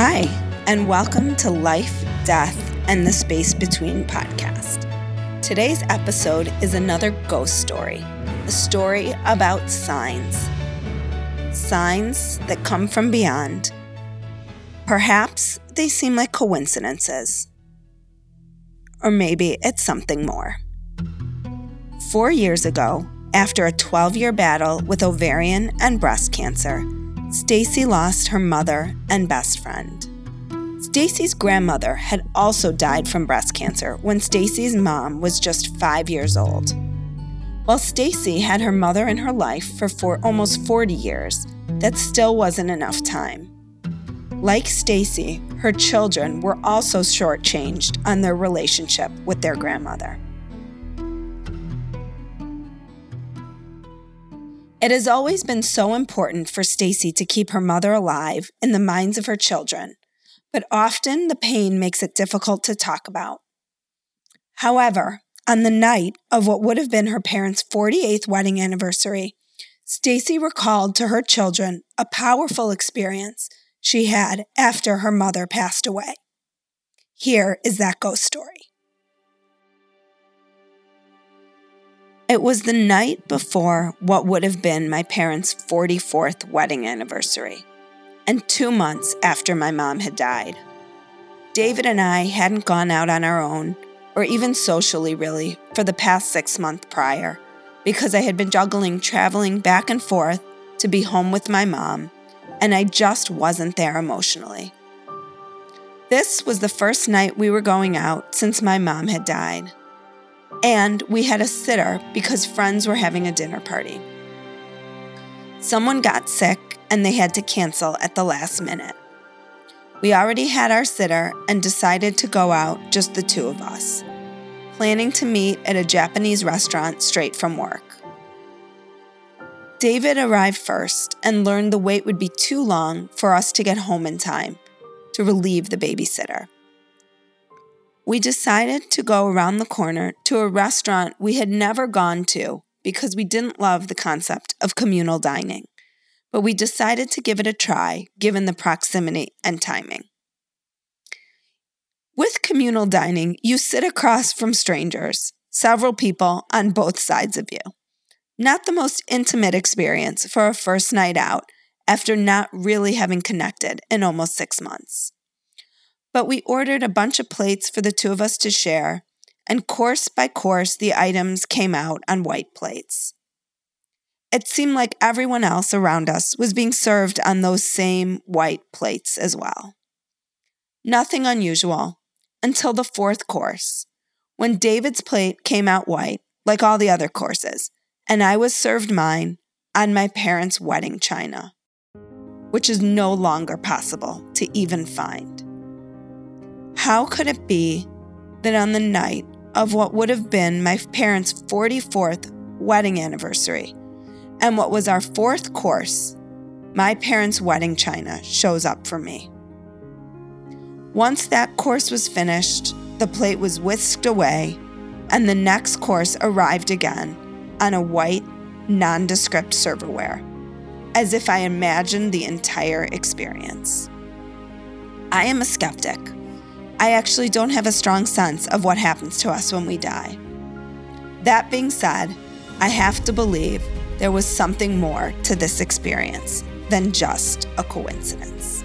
Hi, and welcome to Life, Death, and the Space Between podcast. Today's episode is another ghost story, a story about signs. Signs that come from beyond. Perhaps they seem like coincidences. Or maybe it's something more. Four years ago, after a 12 year battle with ovarian and breast cancer, Stacy lost her mother and best friend. Stacy's grandmother had also died from breast cancer when Stacy's mom was just 5 years old. While Stacy had her mother in her life for four, almost 40 years, that still wasn't enough time. Like Stacy, her children were also shortchanged on their relationship with their grandmother. It has always been so important for Stacy to keep her mother alive in the minds of her children, but often the pain makes it difficult to talk about. However, on the night of what would have been her parents' 48th wedding anniversary, Stacy recalled to her children a powerful experience she had after her mother passed away. Here is that ghost story. It was the night before what would have been my parents' 44th wedding anniversary, and two months after my mom had died. David and I hadn't gone out on our own, or even socially really, for the past six months prior, because I had been juggling traveling back and forth to be home with my mom, and I just wasn't there emotionally. This was the first night we were going out since my mom had died and we had a sitter because friends were having a dinner party. Someone got sick and they had to cancel at the last minute. We already had our sitter and decided to go out, just the two of us, planning to meet at a Japanese restaurant straight from work. David arrived first and learned the wait would be too long for us to get home in time to relieve the babysitter we decided to go around the corner to a restaurant we had never gone to because we didn't love the concept of communal dining. But we decided to give it a try given the proximity and timing. With communal dining, you sit across from strangers, several people on both sides of you. Not the most intimate experience for a first night out after not really having connected in almost six months but we ordered a bunch of plates for the two of us to share, and course by course, the items came out on white plates. It seemed like everyone else around us was being served on those same white plates as well. Nothing unusual until the fourth course, when David's plate came out white, like all the other courses, and I was served mine on my parents' wedding china, which is no longer possible to even find. How could it be that on the night of what would have been my parents' 44th wedding anniversary and what was our fourth course, my parents' wedding china shows up for me? Once that course was finished, the plate was whisked away, and the next course arrived again on a white, nondescript serverware, as if I imagined the entire experience. I am a skeptic I actually don't have a strong sense of what happens to us when we die. That being said, I have to believe there was something more to this experience than just a coincidence.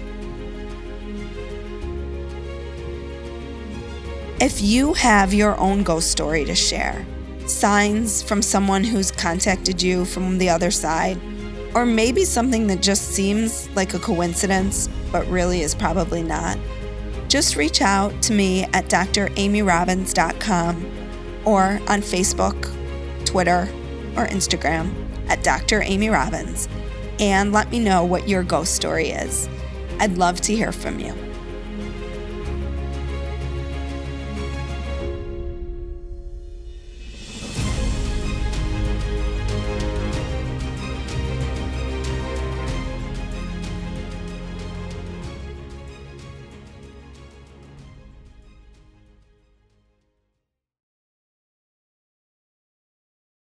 If you have your own ghost story to share, signs from someone who's contacted you from the other side, or maybe something that just seems like a coincidence but really is probably not, just reach out to me at dramyrobbins.com or on Facebook, Twitter, or Instagram at Dr. Amy Robbins and let me know what your ghost story is. I'd love to hear from you.